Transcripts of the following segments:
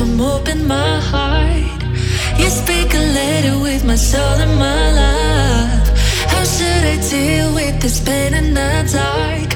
I'm open my heart. You speak a letter with my soul and my life. How should I deal with this pain in the dark?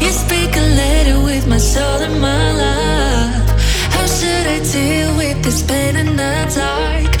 You speak a letter with my soul and my love. How should I deal with this pain the dark?